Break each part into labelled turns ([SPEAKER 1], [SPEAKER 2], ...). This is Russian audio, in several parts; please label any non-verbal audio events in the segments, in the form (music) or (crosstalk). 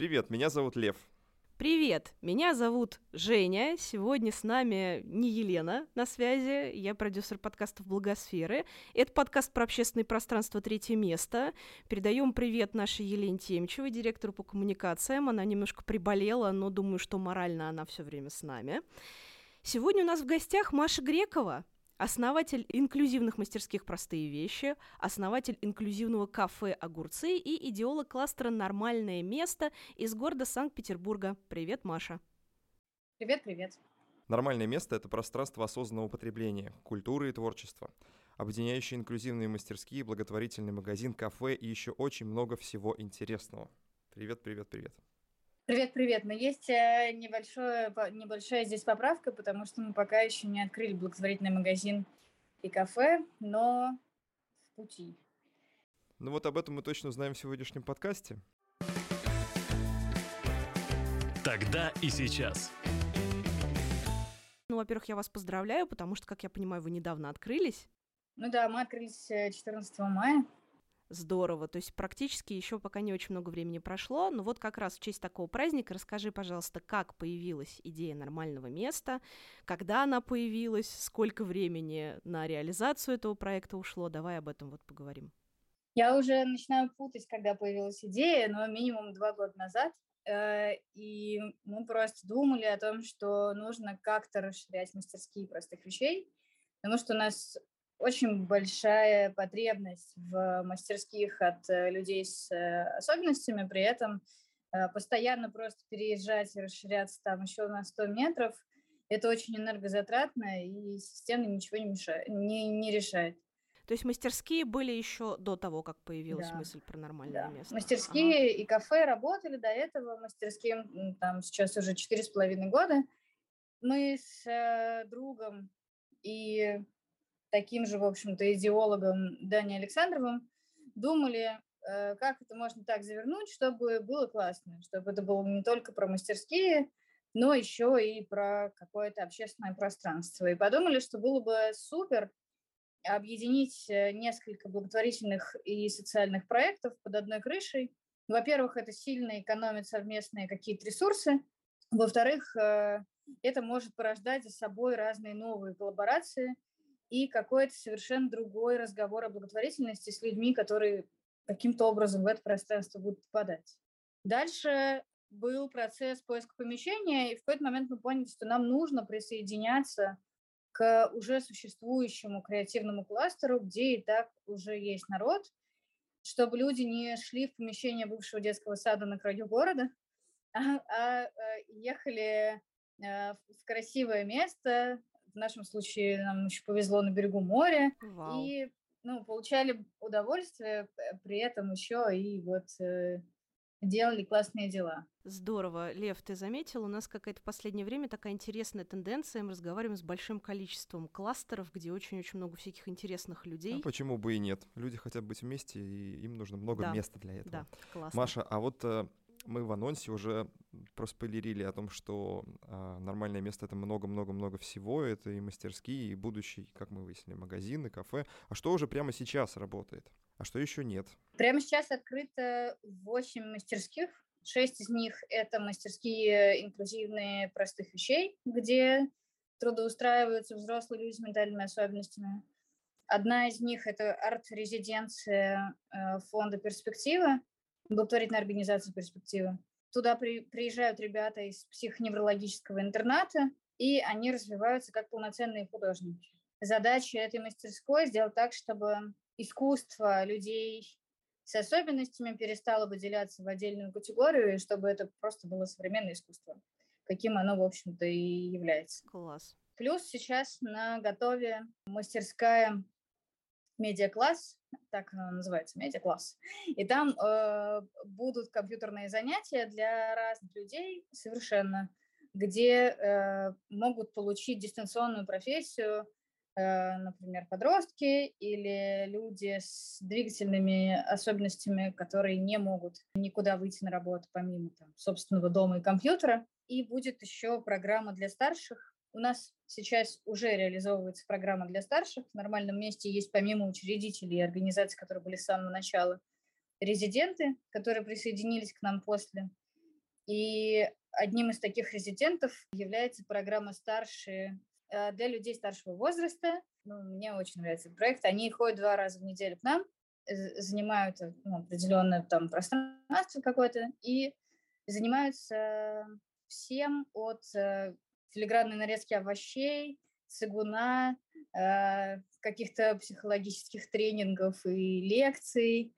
[SPEAKER 1] Привет, меня зовут Лев.
[SPEAKER 2] Привет, меня зовут Женя. Сегодня с нами не Елена на связи. Я продюсер подкастов Благосферы. Это подкаст про общественное пространство «Третье место». Передаем привет нашей Елене Темчевой, директору по коммуникациям. Она немножко приболела, но думаю, что морально она все время с нами. Сегодня у нас в гостях Маша Грекова, основатель инклюзивных мастерских «Простые вещи», основатель инклюзивного кафе «Огурцы» и идеолог кластера «Нормальное место» из города Санкт-Петербурга. Привет, Маша.
[SPEAKER 3] Привет, привет.
[SPEAKER 1] Нормальное место — это пространство осознанного потребления, культуры и творчества, объединяющие инклюзивные мастерские, благотворительный магазин, кафе и еще очень много всего интересного. Привет, привет, привет.
[SPEAKER 3] Привет, привет. Но есть э, небольшое, небольшая здесь поправка, потому что мы пока еще не открыли благотворительный магазин и кафе, но в пути.
[SPEAKER 1] Ну вот об этом мы точно узнаем в сегодняшнем подкасте.
[SPEAKER 2] Тогда и сейчас. Ну, во-первых, я вас поздравляю, потому что, как я понимаю, вы недавно открылись.
[SPEAKER 3] Ну да, мы открылись 14 э, мая
[SPEAKER 2] здорово. То есть практически еще пока не очень много времени прошло, но вот как раз в честь такого праздника расскажи, пожалуйста, как появилась идея нормального места, когда она появилась, сколько времени на реализацию этого проекта ушло. Давай об этом вот поговорим.
[SPEAKER 3] Я уже начинаю путать, когда появилась идея, но минимум два года назад. Э, и мы просто думали о том, что нужно как-то расширять мастерские простых вещей, потому что у нас очень большая потребность в мастерских от э, людей с э, особенностями, при этом э, постоянно просто переезжать и расширяться там еще на 100 метров, это очень энергозатратно и системно ничего не, мешает, не, не решает.
[SPEAKER 2] То есть мастерские были еще до того, как появилась да. мысль про нормальное да. место?
[SPEAKER 3] Мастерские ага. и кафе работали до этого, мастерские там сейчас уже четыре с половиной года. Мы с э, другом и таким же, в общем-то, идеологом Дани Александровым, думали, э, как это можно так завернуть, чтобы было классно, чтобы это было не только про мастерские, но еще и про какое-то общественное пространство. И подумали, что было бы супер объединить э, несколько благотворительных и социальных проектов под одной крышей. Во-первых, это сильно экономит совместные какие-то ресурсы. Во-вторых, э, это может порождать за собой разные новые коллаборации – и какой-то совершенно другой разговор о благотворительности с людьми, которые каким-то образом в это пространство будут попадать. Дальше был процесс поиска помещения, и в какой-то момент мы поняли, что нам нужно присоединяться к уже существующему креативному кластеру, где и так уже есть народ, чтобы люди не шли в помещение бывшего детского сада на краю города, (laughs) а, а, а ехали э, в красивое место, в нашем случае нам еще повезло на берегу моря. Вау. И ну, получали удовольствие, при этом еще и вот э, делали классные дела.
[SPEAKER 2] Здорово. Лев, ты заметил, у нас какая-то в последнее время такая интересная тенденция, мы разговариваем с большим количеством кластеров, где очень-очень много всяких интересных людей. А
[SPEAKER 1] почему бы и нет? Люди хотят быть вместе, и им нужно много да. места для этого.
[SPEAKER 2] Да, классно.
[SPEAKER 1] Маша, а вот э, мы в анонсе уже проспойлерили о том, что а, нормальное место это много-много-много всего, это и мастерские, и будущий, как мы выяснили, магазины, кафе. А что уже прямо сейчас работает? А что еще нет?
[SPEAKER 3] Прямо сейчас открыто 8 мастерских. Шесть из них — это мастерские инклюзивные простых вещей, где трудоустраиваются взрослые люди с ментальными особенностями. Одна из них — это арт-резиденция э, фонда «Перспектива», благотворительная организация «Перспектива». Туда при, приезжают ребята из психоневрологического интерната, и они развиваются как полноценные художники. Задача этой мастерской сделать так, чтобы искусство людей с особенностями перестало выделяться в отдельную категорию, и чтобы это просто было современное искусство, каким оно, в общем-то, и является.
[SPEAKER 2] Класс.
[SPEAKER 3] Плюс сейчас на готове мастерская медиа-класс, так называется, медиа-класс. И там э, будут компьютерные занятия для разных людей совершенно, где э, могут получить дистанционную профессию, э, например, подростки или люди с двигательными особенностями, которые не могут никуда выйти на работу помимо там, собственного дома и компьютера. И будет еще программа для старших, у нас сейчас уже реализовывается программа для старших. В нормальном месте есть помимо учредителей и организаций, которые были с самого начала, резиденты, которые присоединились к нам после. И одним из таких резидентов является программа «Старшие» э, для людей старшего возраста. Ну, мне очень нравится этот проект. Они ходят два раза в неделю к нам, занимают ну, определенное там пространство какое-то и занимаются всем от э, филигранной нарезки овощей, цигуна, э, каких-то психологических тренингов и лекций,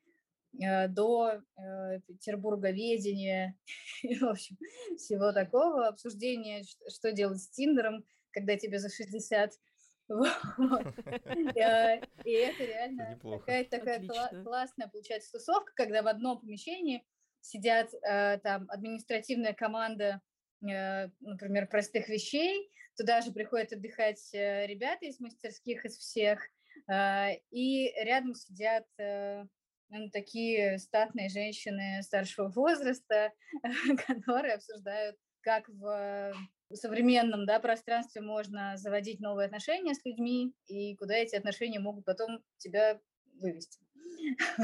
[SPEAKER 3] э, до э, Петербурговедения. (laughs) И, в общем, всего такого, обсуждения, что делать с Тиндером, когда тебе за 60. (laughs) Э, и это реально какая-то такая классная получается тусовка, когда в одном помещении сидят э, там административная команда, например, простых вещей, туда же приходят отдыхать э, ребята из мастерских, из всех, и рядом сидят ну, такие статные женщины старшего возраста, (laughs) которые обсуждают, как в современном да, пространстве можно заводить новые отношения с людьми и куда эти отношения могут потом тебя вывести.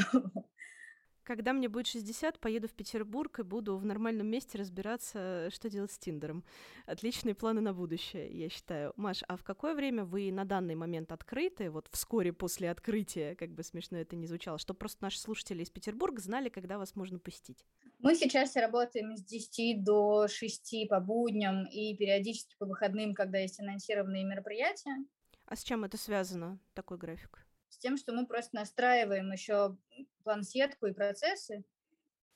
[SPEAKER 3] (laughs)
[SPEAKER 2] Когда мне будет 60, поеду в Петербург и буду в нормальном месте разбираться, что делать с Тиндером. Отличные планы на будущее, я считаю. Маш, а в какое время вы на данный момент открыты, вот вскоре после открытия, как бы смешно это ни звучало, чтобы просто наши слушатели из Петербурга знали, когда вас можно посетить?
[SPEAKER 3] Мы сейчас работаем с 10 до 6 по будням и периодически по выходным, когда есть анонсированные мероприятия.
[SPEAKER 2] А с чем это связано, такой график?
[SPEAKER 3] С тем, что мы просто настраиваем еще план-сетку и процессы,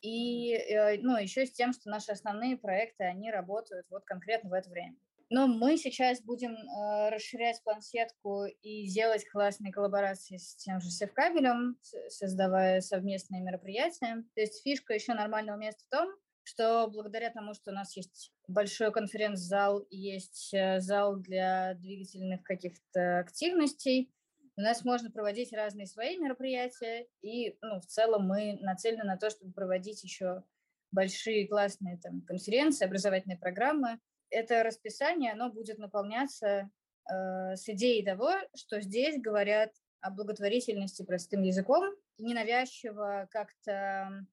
[SPEAKER 3] и э, ну, еще с тем, что наши основные проекты, они работают вот конкретно в это время. Но мы сейчас будем э, расширять план-сетку и делать классные коллаборации с тем же Севкабелем, создавая совместные мероприятия. То есть фишка еще нормального места в том, что благодаря тому, что у нас есть большой конференц-зал, есть э, зал для двигательных каких-то активностей, у нас можно проводить разные свои мероприятия, и ну, в целом мы нацелены на то, чтобы проводить еще большие классные там, конференции, образовательные программы. Это расписание, оно будет наполняться э, с идеей того, что здесь говорят о благотворительности простым языком, ненавязчиво как-то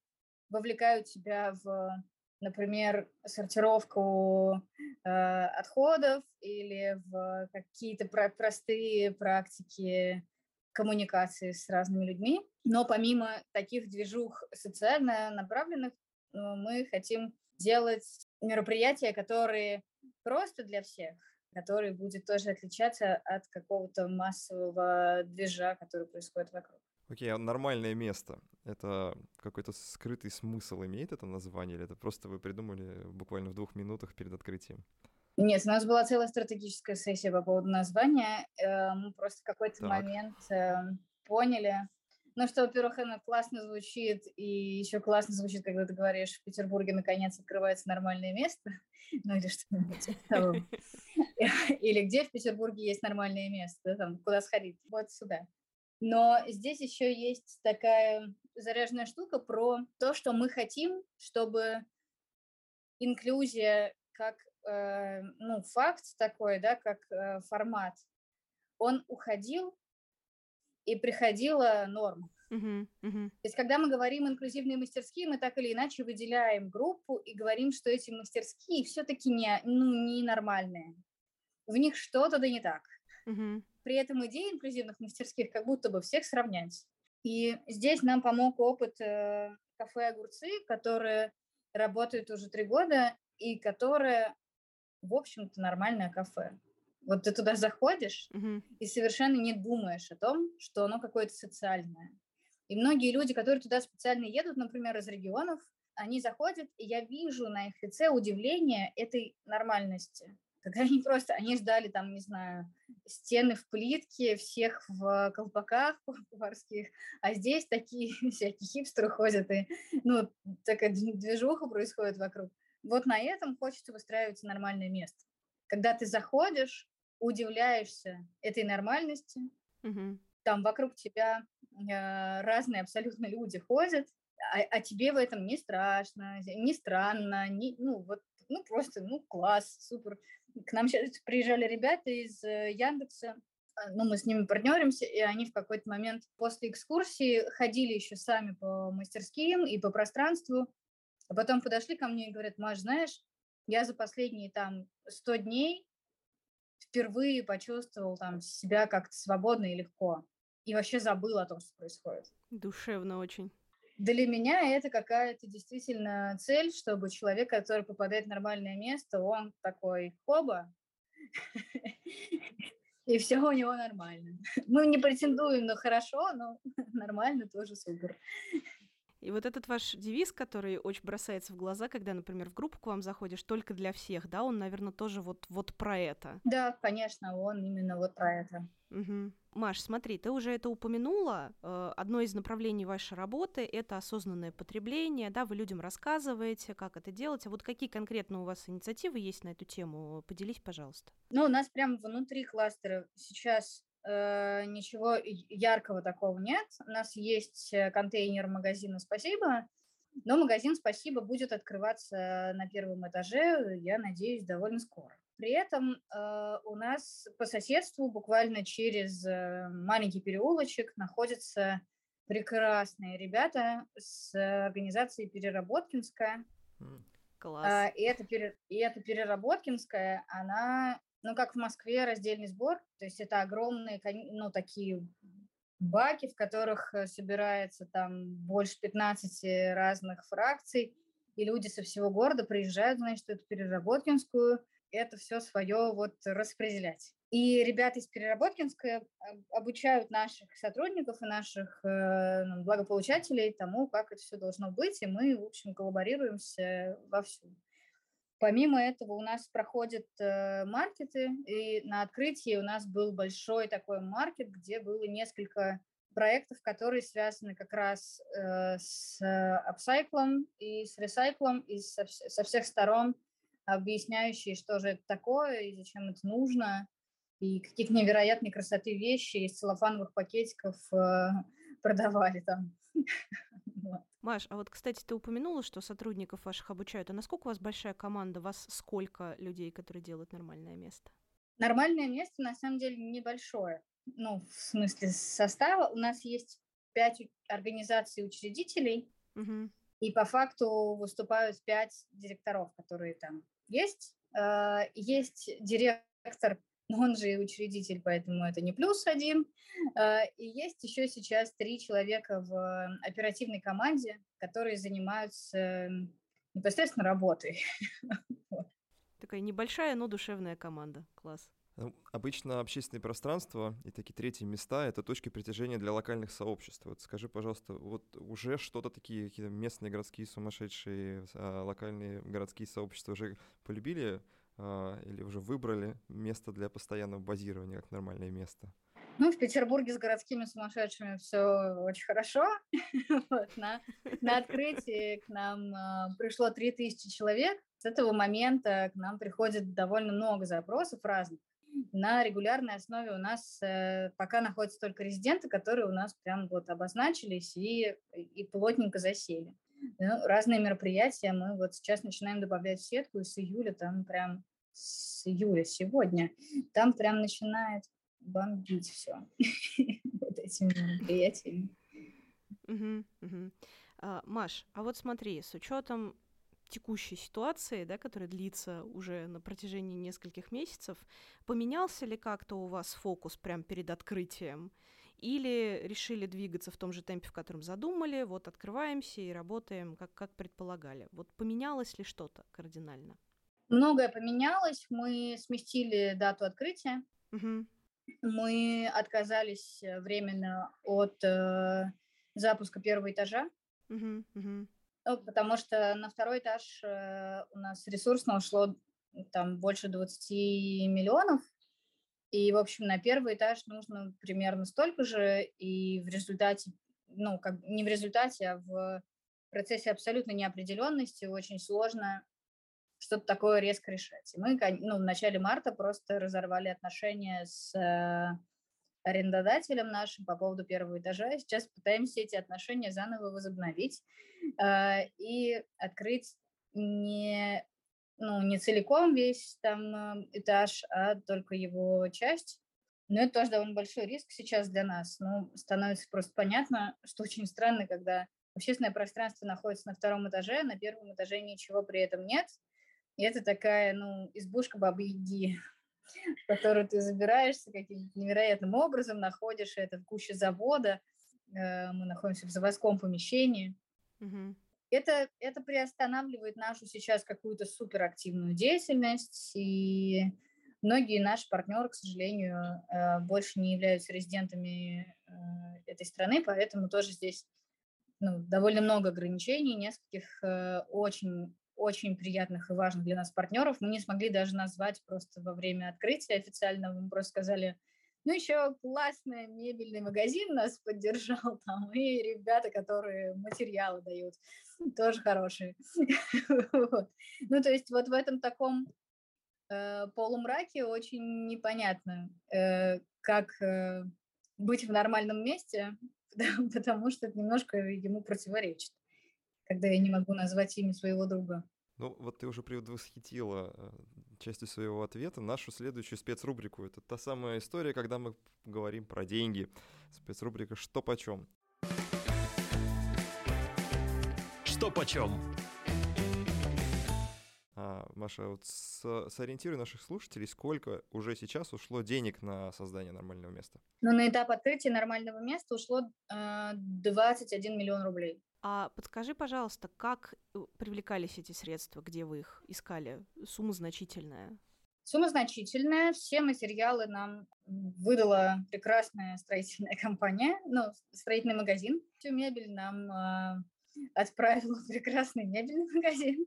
[SPEAKER 3] вовлекают тебя в например, сортировку э, отходов или в какие-то про- простые практики коммуникации с разными людьми. Но помимо таких движух социально направленных, э, мы хотим делать мероприятия, которые просто для всех, который будет тоже отличаться от какого-то массового движа, который происходит вокруг.
[SPEAKER 1] Окей, okay, а нормальное место. Это какой-то скрытый смысл имеет это название, или это просто вы придумали буквально в двух минутах перед открытием?
[SPEAKER 3] Нет, у нас была целая стратегическая сессия по поводу названия. Э, мы просто в какой-то так. момент э, поняли, ну, что, во-первых, оно классно звучит, и еще классно звучит, когда ты говоришь, в Петербурге наконец открывается нормальное место, (laughs) ну, или что-нибудь (laughs) Или где в Петербурге есть нормальное место, там, куда сходить, вот сюда. Но здесь еще есть такая заряженная штука про то, что мы хотим, чтобы инклюзия как э, ну, факт такой, да, как э, формат, он уходил и приходила норма. Uh-huh, uh-huh. То есть, когда мы говорим инклюзивные мастерские, мы так или иначе выделяем группу и говорим, что эти мастерские все-таки не, ну, не нормальные. В них что-то да не так. Uh-huh. При этом идея инклюзивных мастерских как будто бы всех сравнять. И здесь нам помог опыт э, кафе «Огурцы», которые работают уже три года и которое, в общем-то, нормальное кафе. Вот ты туда заходишь mm-hmm. и совершенно не думаешь о том, что оно какое-то социальное. И многие люди, которые туда специально едут, например, из регионов, они заходят, и я вижу на их лице удивление этой нормальности когда они просто, они ждали там, не знаю, стены в плитке, всех в колпаках (laughs) поварских, а здесь такие (laughs) всякие хипстеры ходят, и, ну, такая движуха происходит вокруг. Вот на этом хочется выстраивать нормальное место. Когда ты заходишь, удивляешься этой нормальности, угу. там вокруг тебя э, разные абсолютно люди ходят, а, а тебе в этом не страшно, не странно, не, ну вот, ну просто, ну класс, супер. К нам сейчас приезжали ребята из э, Яндекса, а, ну, мы с ними партнеримся, и они в какой-то момент после экскурсии ходили еще сами по мастерским и по пространству, А потом подошли ко мне и говорят, Маш, знаешь, я за последние там 100 дней впервые почувствовал там себя как-то свободно и легко. И вообще забыл о том, что происходит.
[SPEAKER 2] Душевно очень.
[SPEAKER 3] Для меня это какая-то действительно цель, чтобы человек, который попадает в нормальное место, он такой хоба, (laughs) и все у него нормально. Мы не претендуем на хорошо, но (laughs) нормально тоже супер.
[SPEAKER 2] И вот этот ваш девиз, который очень бросается в глаза, когда, например, в группу к вам заходишь, только для всех, да, он, наверное, тоже вот, вот про это.
[SPEAKER 3] Да, конечно, он именно вот про это.
[SPEAKER 2] Угу. Маш, смотри, ты уже это упомянула. Э, одно из направлений вашей работы — это осознанное потребление, да, вы людям рассказываете, как это делать. А вот какие конкретно у вас инициативы есть на эту тему? Поделись, пожалуйста.
[SPEAKER 3] Ну, у нас прямо внутри кластера сейчас э, ничего яркого такого нет. У нас есть э, контейнер магазина «Спасибо», но магазин «Спасибо» будет открываться на первом этаже, я надеюсь, довольно скоро. При этом э, у нас по соседству, буквально через э, маленький переулочек, находятся прекрасные ребята с организации «Переработкинская».
[SPEAKER 2] Класс. А,
[SPEAKER 3] и, это, и эта «Переработкинская», она ну, как в Москве, раздельный сбор, то есть это огромные, ну, такие баки, в которых э, собирается там больше 15 разных фракций, и люди со всего города приезжают, значит, эту переработкинскую, это все свое вот распределять. И ребята из Переработкинской обучают наших сотрудников и наших э, ну, благополучателей тому, как это все должно быть, и мы, в общем, коллаборируемся во всем. Помимо этого у нас проходят э, маркеты, и на открытии у нас был большой такой маркет, где было несколько проектов, которые связаны как раз э, с апсайклом и с ресайклом, и со, со всех сторон объясняющие, что же это такое и зачем это нужно, и какие-то невероятной красоты вещи из целлофановых пакетиков э, (laughs) продавали там. (laughs)
[SPEAKER 2] Маш, а вот, кстати, ты упомянула, что сотрудников ваших обучают. А насколько у вас большая команда? Вас сколько людей, которые делают нормальное место?
[SPEAKER 3] Нормальное место, на самом деле, небольшое. Ну, в смысле состава. У нас есть пять организаций учредителей, угу. и по факту выступают пять директоров, которые там есть. А, есть директор но он же и учредитель, поэтому это не плюс один. А, и есть еще сейчас три человека в оперативной команде, которые занимаются непосредственно работой. (laughs)
[SPEAKER 2] Такая небольшая, но душевная команда. Класс.
[SPEAKER 1] Ну, обычно общественные пространства и такие третьи места — это точки притяжения для локальных сообществ. Вот скажи, пожалуйста, вот уже что-то такие какие-то местные городские сумасшедшие а, локальные городские сообщества уже полюбили или уже выбрали место для постоянного базирования как нормальное место?
[SPEAKER 3] Ну, в Петербурге с городскими сумасшедшими все очень хорошо. (laughs) вот, на, на открытии к нам э, пришло 3000 человек. С этого момента к нам приходит довольно много запросов разных. На регулярной основе у нас э, пока находятся только резиденты, которые у нас прям вот обозначились и, и плотненько засели. Ну, разные мероприятия мы вот сейчас начинаем добавлять в сетку, и с июля там прям с июля сегодня, там прям начинает бомбить все (laughs) вот этими мероприятиями.
[SPEAKER 2] А, Маш, а вот смотри, с учетом текущей ситуации, да, которая длится уже на протяжении нескольких месяцев, поменялся ли как-то у вас фокус прямо перед открытием? Или решили двигаться в том же темпе, в котором задумали, вот открываемся и работаем, как, как предполагали? Вот поменялось ли что-то кардинально?
[SPEAKER 3] Многое поменялось. Мы сместили дату открытия. Угу. Мы отказались э, временно от э, запуска первого этажа. Угу, угу. Ну, потому что на второй этаж э, у нас ресурсно ушло там больше 20 миллионов. И, в общем, на первый этаж нужно примерно столько же. И в результате, ну, как не в результате, а в процессе абсолютной неопределенности очень сложно что-то такое резко решать. И мы ну, в начале марта просто разорвали отношения с э, арендодателем нашим по поводу первого этажа. Сейчас пытаемся эти отношения заново возобновить э, и открыть не, ну, не целиком весь там этаж, а только его часть. Но это тоже довольно большой риск сейчас для нас. Ну, становится просто понятно, что очень странно, когда Общественное пространство находится на втором этаже, на первом этаже ничего при этом нет. И это такая, ну, избушка бабы-яги, в (laughs) которую ты забираешься каким-то невероятным образом, находишь это в куче завода. Э, мы находимся в заводском помещении. Угу. Это, это приостанавливает нашу сейчас какую-то суперактивную деятельность, и многие наши партнеры, к сожалению, э, больше не являются резидентами э, этой страны, поэтому тоже здесь ну, довольно много ограничений, нескольких очень очень приятных и важных для нас партнеров. Мы не смогли даже назвать просто во время открытия официального. Мы просто сказали, ну, еще классный мебельный магазин нас поддержал там, (laughs) и ребята, которые материалы дают, тоже хорошие. (laughs) Ну, то есть вот в этом таком э, полумраке очень непонятно, э, как э, быть в нормальном месте, (laughs) потому что это немножко ему противоречит когда я не могу назвать имя своего друга.
[SPEAKER 1] Ну, вот ты уже предвосхитила э, частью своего ответа нашу следующую спецрубрику. Это та самая история, когда мы говорим про деньги. Спецрубрика «Что почем?».
[SPEAKER 4] Что почем?
[SPEAKER 1] А, Маша, вот с, сориентируй наших слушателей, сколько уже сейчас ушло денег на создание нормального места?
[SPEAKER 3] Ну, на этап открытия нормального места ушло э, 21 миллион рублей.
[SPEAKER 2] А подскажи, пожалуйста, как э, привлекались эти средства, где вы их искали? Сумма значительная.
[SPEAKER 3] Сумма значительная. Все материалы нам выдала прекрасная строительная (laughs) компания, ну, строительный магазин. Всю мебель нам э, отправил прекрасный мебельный (laughs) магазин.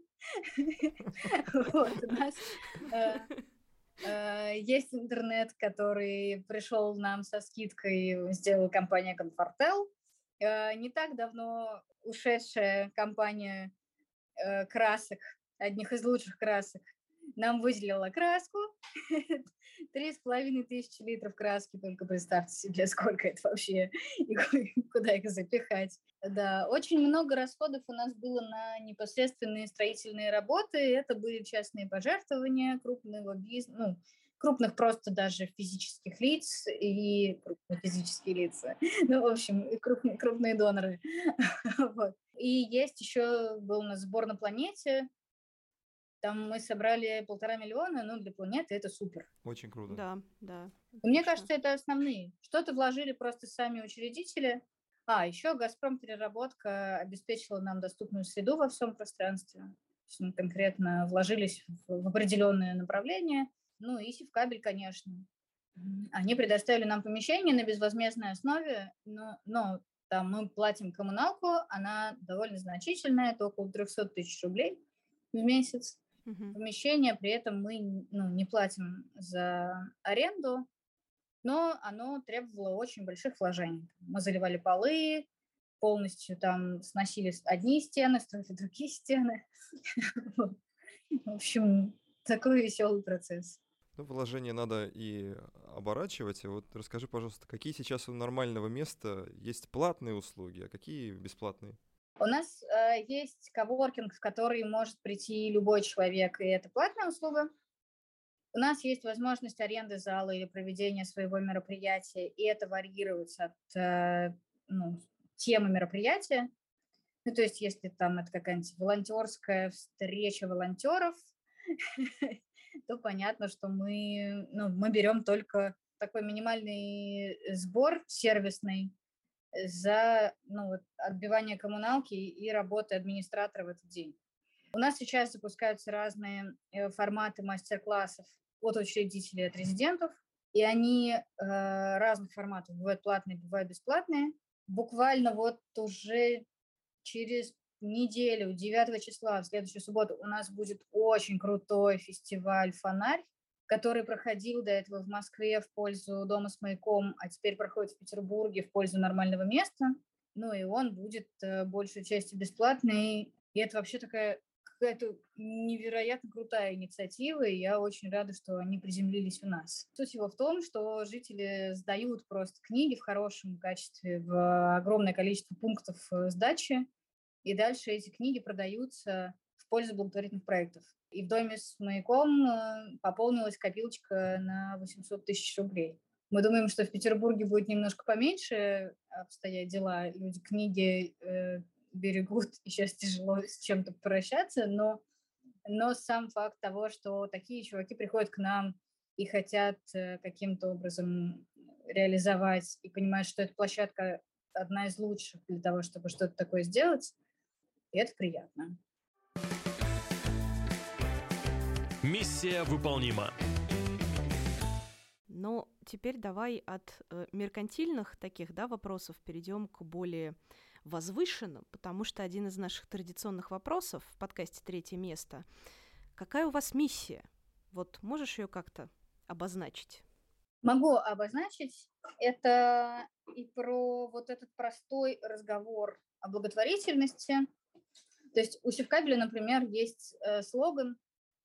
[SPEAKER 3] Вот, у нас э, э, есть интернет, который пришел нам со скидкой, сделала компания Confortel. Э, не так давно ушедшая компания э, красок, одних из лучших красок, нам выделила краску. (laughs) Три с половиной тысячи литров краски, только представьте себе, сколько это вообще (laughs) и куда их запихать. Да, очень много расходов у нас было на непосредственные строительные работы. Это были частные пожертвования крупного бизнеса, ну, крупных просто даже физических лиц и крупные физические лица. (laughs) Ну, в общем, крупные, крупные доноры. (laughs) вот. И есть еще был у нас сбор на планете. Там мы собрали полтора миллиона, ну, для планеты это супер.
[SPEAKER 1] Очень круто.
[SPEAKER 2] Да, да.
[SPEAKER 3] Мне кажется, это основные. Что-то вложили просто сами учредители. А, еще «Газпром» переработка обеспечила нам доступную среду во всем пространстве. Мы конкретно вложились в, в определенное направление – ну и Севкабель, конечно. Они предоставили нам помещение на безвозмездной основе, но, но там мы платим коммуналку, она довольно значительная, это около 300 тысяч рублей в месяц. Угу. Помещение при этом мы ну, не платим за аренду, но оно требовало очень больших вложений. Мы заливали полы, полностью там сносили одни стены, строили другие стены. (laughs) В общем, такой веселый процесс.
[SPEAKER 1] Ну, вложение надо и оборачивать. Вот расскажи, пожалуйста, какие сейчас у нормального места есть платные услуги, а какие бесплатные?
[SPEAKER 3] У нас э, есть коворкинг, в который может прийти любой человек, и это платная услуга. У нас есть возможность аренды зала или проведения своего мероприятия, и это варьируется от э, ну, темы мероприятия. Ну, то есть, если там это какая-нибудь волонтерская встреча волонтеров, (laughs) то понятно, что мы, ну, мы берем только такой минимальный сбор сервисный за ну, вот, отбивание коммуналки и работы администратора в этот день. У нас сейчас запускаются разные э, форматы мастер-классов от учредителей, от резидентов, и они э, разных форматов, бывают платные, бывают бесплатные. Буквально вот уже через неделю, 9 числа, в следующую субботу, у нас будет очень крутой фестиваль «Фонарь», который проходил до этого в Москве в пользу Дома с маяком, а теперь проходит в Петербурге в пользу нормального места. Ну и он будет э, большей частью бесплатный. И это вообще такая какая-то невероятно крутая инициатива, и я очень рада, что они приземлились у нас. Суть его в том, что жители сдают просто книги в хорошем качестве в огромное количество пунктов э, сдачи, и дальше эти книги продаются в пользу благотворительных проектов. И в доме с маяком э, пополнилась копилочка на 800 тысяч рублей. Мы думаем, что в Петербурге будет немножко поменьше обстоять дела. Люди книги э, берегут, (laughs) и сейчас тяжело с чем-то прощаться, но, но сам факт того, что такие чуваки приходят к нам и хотят э, каким-то образом реализовать и понимают, что эта площадка одна из лучших для того, чтобы что-то такое сделать, и это приятно.
[SPEAKER 4] Миссия выполнима.
[SPEAKER 2] Но теперь давай от э, меркантильных таких да, вопросов перейдем к более возвышенным, потому что один из наших традиционных вопросов в подкасте «Третье место» — какая у вас миссия? Вот можешь ее как-то обозначить?
[SPEAKER 3] Могу обозначить. Это и про вот этот простой разговор о благотворительности. То есть у Севкабеля, например, есть э, слоган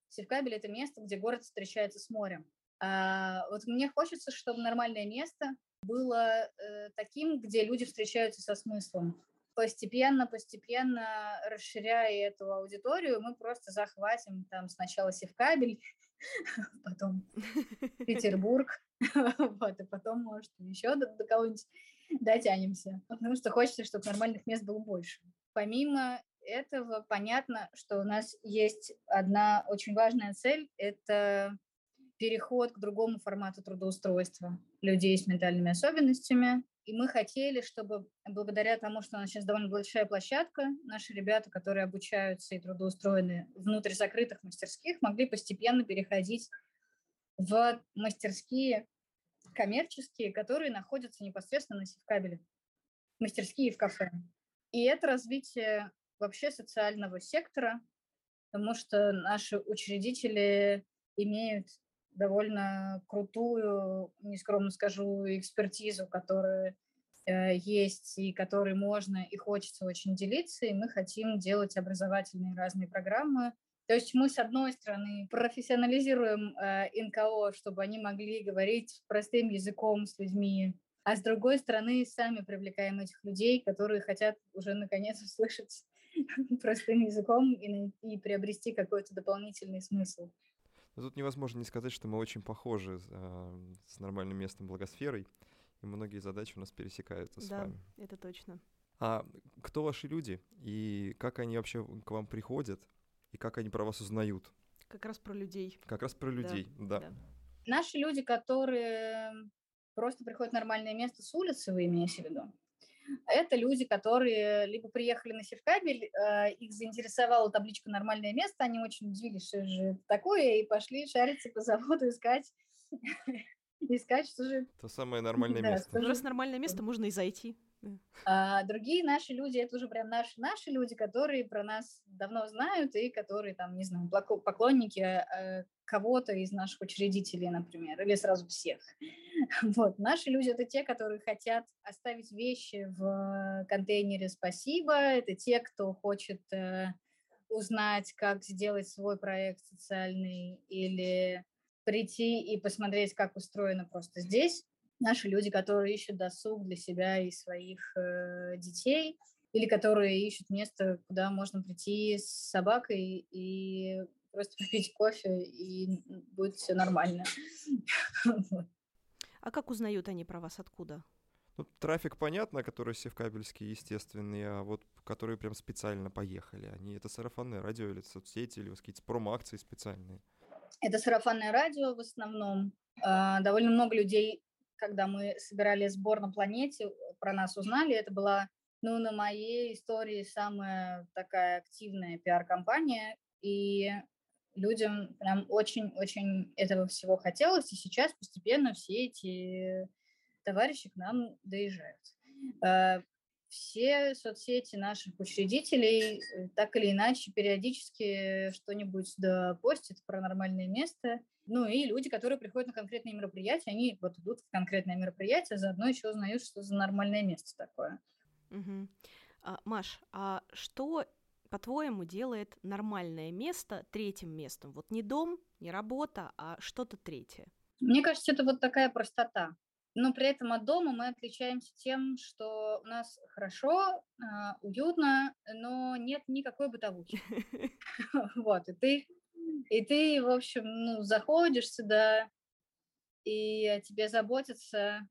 [SPEAKER 3] «Севкабель – это место, где город встречается с морем». А, вот мне хочется, чтобы нормальное место было э, таким, где люди встречаются со смыслом. Постепенно, постепенно расширяя эту аудиторию, мы просто захватим там сначала Севкабель, (laughs) потом (laughs) Петербург, (laughs) вот, и потом, может, еще до, до кого-нибудь дотянемся, потому что хочется, чтобы нормальных мест было больше. Помимо этого, понятно, что у нас есть одна очень важная цель – это переход к другому формату трудоустройства людей с ментальными особенностями. И мы хотели, чтобы благодаря тому, что у нас сейчас довольно большая площадка, наши ребята, которые обучаются и трудоустроены внутрь закрытых мастерских, могли постепенно переходить в мастерские коммерческие, которые находятся непосредственно на севкабеле, мастерские в кафе. И это развитие вообще социального сектора, потому что наши учредители имеют довольно крутую, нескромно скажу, экспертизу, которая э, есть и которой можно и хочется очень делиться, и мы хотим делать образовательные разные программы. То есть мы, с одной стороны, профессионализируем э, НКО, чтобы они могли говорить простым языком с людьми, а с другой стороны, сами привлекаем этих людей, которые хотят уже наконец услышать (laughs) простым языком и, и приобрести какой-то дополнительный смысл.
[SPEAKER 1] Но тут невозможно не сказать, что мы очень похожи э, с нормальным местом благосферой, и многие задачи у нас пересекаются с
[SPEAKER 2] да,
[SPEAKER 1] вами.
[SPEAKER 2] это точно.
[SPEAKER 1] А кто ваши люди, и как они вообще к вам приходят, и как они про вас узнают?
[SPEAKER 2] Как раз про людей.
[SPEAKER 1] Как раз про людей, да. да.
[SPEAKER 3] Наши люди, которые просто приходят в нормальное место с улицы, вы имеете в виду? Это люди, которые либо приехали на Севкабель, э, их заинтересовала табличка «Нормальное место», они очень удивились, что же это такое, и пошли шариться по заводу, искать, (laughs) искать, что же...
[SPEAKER 1] То самое нормальное место.
[SPEAKER 2] Раз нормальное место, можно и зайти.
[SPEAKER 3] А другие наши люди, это уже прям наши, наши люди, которые про нас давно знают и которые там, не знаю, поклонники э, кого-то из наших учредителей, например, или сразу всех. (laughs) Вот. Наши люди – это те, которые хотят оставить вещи в контейнере «Спасибо», это те, кто хочет э, узнать, как сделать свой проект социальный или прийти и посмотреть, как устроено просто здесь наши люди, которые ищут досуг для себя и своих э, детей, или которые ищут место, куда можно прийти с собакой и просто (laughs) попить кофе, и будет все нормально. (laughs)
[SPEAKER 2] А как узнают они про вас откуда?
[SPEAKER 1] Ну, трафик, понятно, который севкабельский, естественный, а вот которые прям специально поехали, они это сарафанное радио или соцсети, или какие-то промо-акции специальные?
[SPEAKER 3] Это сарафанное радио в основном. А, довольно много людей когда мы собирали сбор на планете, про нас узнали. Это была, ну, на моей истории самая такая активная пиар-компания. И людям прям очень-очень этого всего хотелось. И сейчас постепенно все эти товарищи к нам доезжают. Э, все соцсети наших учредителей э, так или иначе периодически что-нибудь да постят про нормальное место – ну и люди, которые приходят на конкретные мероприятия, они вот идут в конкретное мероприятие, заодно еще узнают, что за нормальное место такое.
[SPEAKER 2] Угу. А, Маш, а что, по-твоему, делает нормальное место третьим местом? Вот не дом, не работа, а что-то третье.
[SPEAKER 3] Мне кажется, это вот такая простота. Но при этом от дома мы отличаемся тем, что у нас хорошо, а, уютно, но нет никакой бытовухи. (laughs) Вот, и ты и ты, в общем, ну, заходишь сюда, и о тебе заботятся.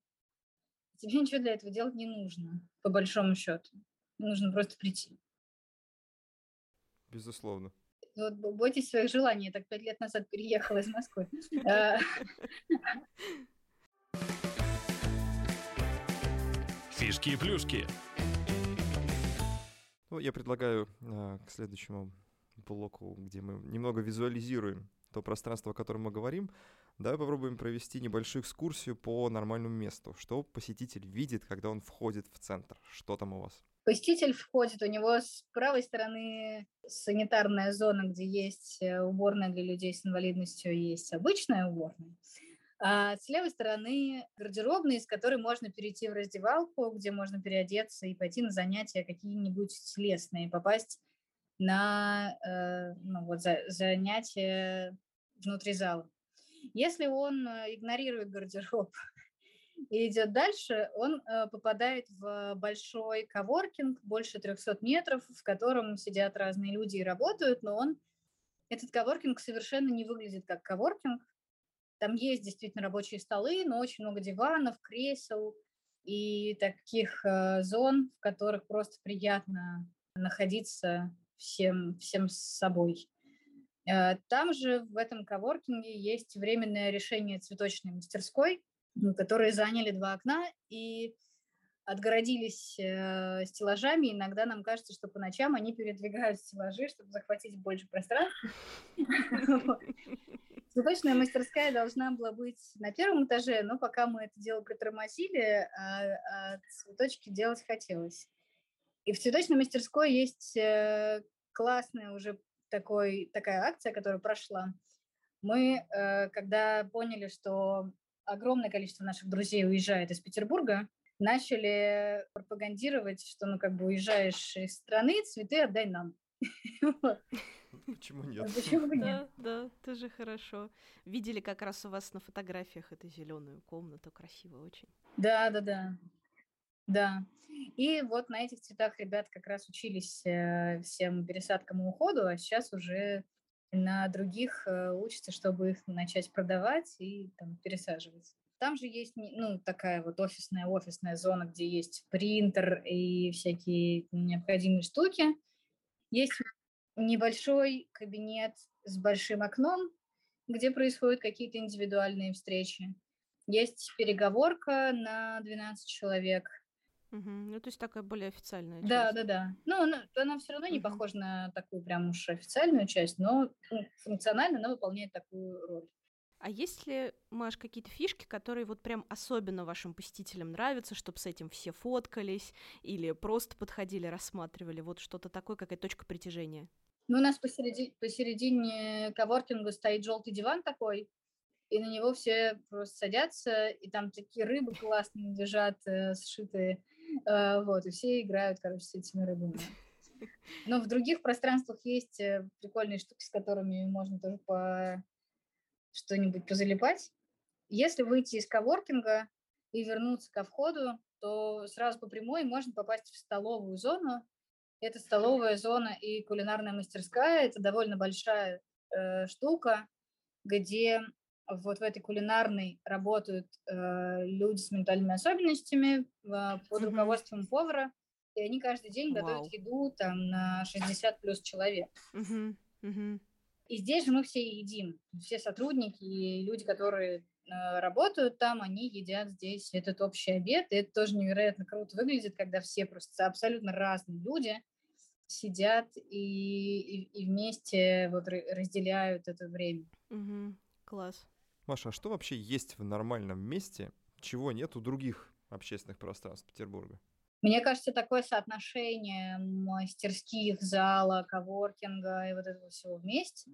[SPEAKER 3] Тебе ничего для этого делать не нужно, по большому счету. Нужно просто прийти.
[SPEAKER 1] Безусловно.
[SPEAKER 3] Вот бойтесь своих желаний. Я так пять лет назад переехала из Москвы. Э, (laughs)
[SPEAKER 4] Фишки и плюшки.
[SPEAKER 1] Ну, я предлагаю а, к следующему блоку, где мы немного визуализируем то пространство, о котором мы говорим, давай попробуем провести небольшую экскурсию по нормальному месту. Что посетитель видит, когда он входит в центр? Что там у вас?
[SPEAKER 3] Посетитель входит, у него с правой стороны санитарная зона, где есть э, уборная для людей с инвалидностью, есть обычная уборная. А с левой стороны гардеробная, из которой можно перейти в раздевалку, где можно переодеться и пойти на занятия какие-нибудь телесные, попасть на э, ну, вот, за, занятия внутри зала. Если он э, игнорирует гардероб (laughs) и идет дальше, он э, попадает в большой коворкинг, больше 300 метров, в котором сидят разные люди и работают, но он, этот коворкинг совершенно не выглядит как коворкинг. Там есть действительно рабочие столы, но очень много диванов, кресел и таких зон, в которых просто приятно находиться всем, всем с собой. Там же в этом коворкинге есть временное решение цветочной мастерской, которые заняли два окна и отгородились э, стеллажами. Иногда нам кажется, что по ночам они передвигают стеллажи, чтобы захватить больше пространства. Цветочная мастерская должна была быть на первом этаже, но пока мы это дело притормозили, а, а цветочки делать хотелось. И в цветочной мастерской есть э, классная уже такой, такая акция, которая прошла. Мы, э, когда поняли, что огромное количество наших друзей уезжает из Петербурга, начали пропагандировать, что, ну, как бы уезжаешь из страны, цветы отдай нам. (laughs)
[SPEAKER 1] Почему нет?
[SPEAKER 3] Почему нет?
[SPEAKER 2] Да, да, тоже хорошо. Видели как раз у вас на фотографиях эту зеленую комнату, красиво очень.
[SPEAKER 3] Да, да, да. Да. И вот на этих цветах ребят как раз учились э, всем пересадкам и уходу, а сейчас уже на других э, учатся, чтобы их начать продавать и там, пересаживать. Там же есть ну, такая вот офисная офисная зона, где есть принтер и всякие необходимые штуки. Есть небольшой кабинет с большим окном, где происходят какие-то индивидуальные встречи. Есть переговорка на 12 человек.
[SPEAKER 2] Угу. Ну, то есть такая более официальная
[SPEAKER 3] Да,
[SPEAKER 2] часть.
[SPEAKER 3] да, да. Ну, она, она все равно не
[SPEAKER 2] Мгм.
[SPEAKER 3] похожа на такую прям уж официальную часть, но ну, функционально она выполняет такую роль.
[SPEAKER 2] А есть ли, Маш, какие-то фишки, которые вот прям особенно вашим посетителям нравятся, чтобы с этим все фоткались или просто подходили, рассматривали? Вот что-то такое, какая точка притяжения?
[SPEAKER 3] Ну, у нас посереди- посередине коворкинга стоит желтый диван такой, и на него все просто садятся, и там такие рыбы классные лежат, э, сшитые, вот, и все играют, короче, с этими рыбами. Но в других пространствах есть э, прикольные штуки, с которыми можно тоже по что-нибудь позалипать. Если выйти из коворкинга и вернуться ко входу, то сразу по прямой можно попасть в столовую зону. Это столовая зона и кулинарная мастерская. Это довольно большая э, штука, где вот в этой кулинарной работают э, люди с ментальными особенностями э, под руководством повара, и они каждый день
[SPEAKER 2] Вау.
[SPEAKER 3] готовят еду там на 60 плюс человек.
[SPEAKER 2] Мгм, мгм.
[SPEAKER 3] И здесь же мы все едим. Все сотрудники и люди, которые э, работают там, они едят здесь этот общий обед. И это тоже невероятно круто выглядит, когда все просто абсолютно разные люди сидят и, и, и вместе вот ра- разделяют это время.
[SPEAKER 2] Мгм. Класс.
[SPEAKER 1] Маша, а что вообще есть в нормальном месте, чего нет у других общественных пространств Петербурга?
[SPEAKER 3] Мне кажется, такое соотношение мастерских, зала, коворкинга и вот этого всего вместе,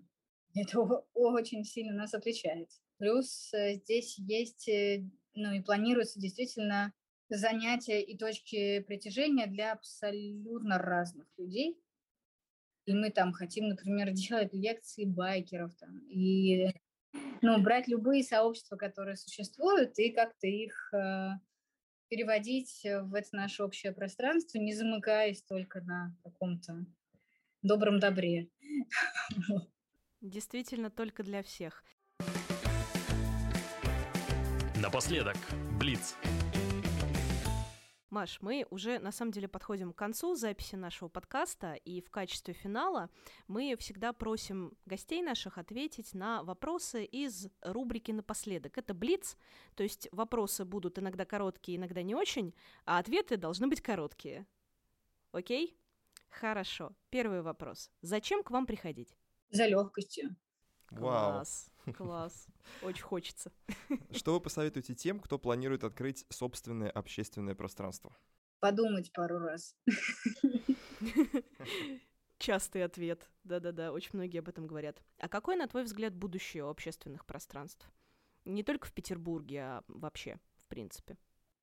[SPEAKER 3] это очень сильно нас отличает. Плюс э, здесь есть, э, ну и планируется действительно занятия и точки притяжения для абсолютно разных людей. И мы там хотим, например, (laughs) делать лекции байкеров там, и ну, брать любые сообщества, которые существуют, и как-то их э, переводить в это наше общее пространство, не замыкаясь только на каком-то добром добре.
[SPEAKER 2] Действительно, только для всех.
[SPEAKER 4] Напоследок, Блиц.
[SPEAKER 2] Маш, мы уже на самом деле подходим к концу записи нашего подкаста, и в качестве финала мы всегда просим гостей наших ответить на вопросы из рубрики «Напоследок». Это блиц, то есть вопросы будут иногда короткие, иногда не очень, а ответы должны быть короткие. Окей? Хорошо. Первый вопрос. Зачем к вам приходить?
[SPEAKER 3] За легкостью.
[SPEAKER 1] Вау.
[SPEAKER 2] Класс, класс. Очень хочется. (laughs)
[SPEAKER 1] Что вы посоветуете тем, кто планирует открыть собственное общественное пространство?
[SPEAKER 3] Подумать пару раз. (laughs)
[SPEAKER 2] Частый ответ. Да-да-да, очень многие об этом говорят. А какой, на твой взгляд, будущее у общественных пространств? Не только в Петербурге, а вообще, в принципе.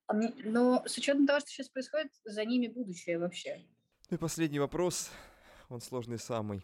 [SPEAKER 3] А Но с учетом того, что сейчас происходит, за ними будущее вообще.
[SPEAKER 1] Ну и последний вопрос, он сложный самый.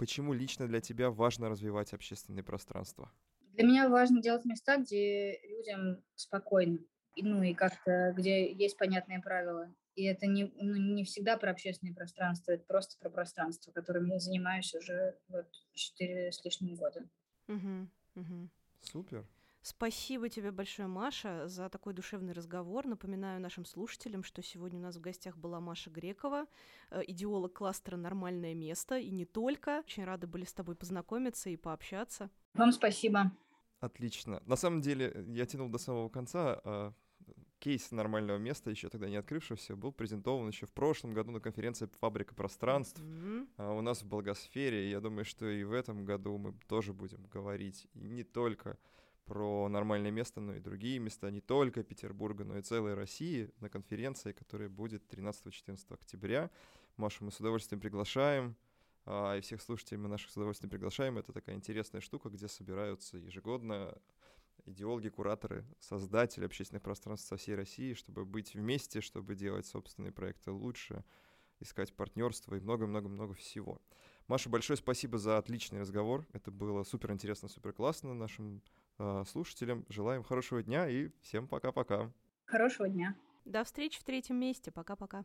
[SPEAKER 1] Почему лично для тебя важно развивать общественное пространство?
[SPEAKER 3] Для меня важно делать места, где людям спокойно. И, ну и как-то, где есть понятные правила. И это не, ну, не всегда про общественное пространство, это просто про пространство, которым я занимаюсь уже вот четыре с лишним года.
[SPEAKER 2] Мгм, мгм.
[SPEAKER 1] Супер.
[SPEAKER 2] Спасибо тебе большое, Маша, за такой душевный разговор. Напоминаю нашим слушателям, что сегодня у нас в гостях была Маша Грекова, э, идеолог кластера «Нормальное место», и не только. Очень рады были с тобой познакомиться и пообщаться.
[SPEAKER 3] Вам спасибо.
[SPEAKER 1] Отлично. На самом деле, я тянул до самого конца. а, Кейс нормального места, еще тогда не открывшегося, был презентован еще в прошлом году на конференции «Фабрика пространств».
[SPEAKER 2] М,
[SPEAKER 1] а, у нас в Благосфере. И Я думаю, что и в этом году мы тоже будем говорить и не только про нормальное место, но и другие места, не только Петербурга, но и целой России на конференции, которая будет 13-14 октября. Машу мы с удовольствием приглашаем, а, и всех слушателей мы наших с удовольствием приглашаем. Это такая интересная штука, где собираются ежегодно идеологи, кураторы, создатели общественных пространств со всей России, чтобы быть вместе, чтобы делать собственные проекты лучше, искать партнерство и много-много-много всего. Маша, большое спасибо за отличный разговор. Это было супер интересно, супер классно нашим слушателям. Желаем хорошего дня и всем пока-пока.
[SPEAKER 3] Хорошего дня.
[SPEAKER 2] До встречи в третьем месте. Пока-пока.